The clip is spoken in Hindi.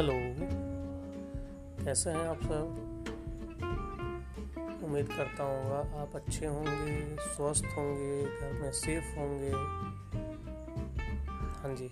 हेलो। कैसे हैं आप सब? उम्मीद करता हूँ आप अच्छे होंगे, स्वस्थ होंगे, घर में सेफ़ होंगे। हाँ जी।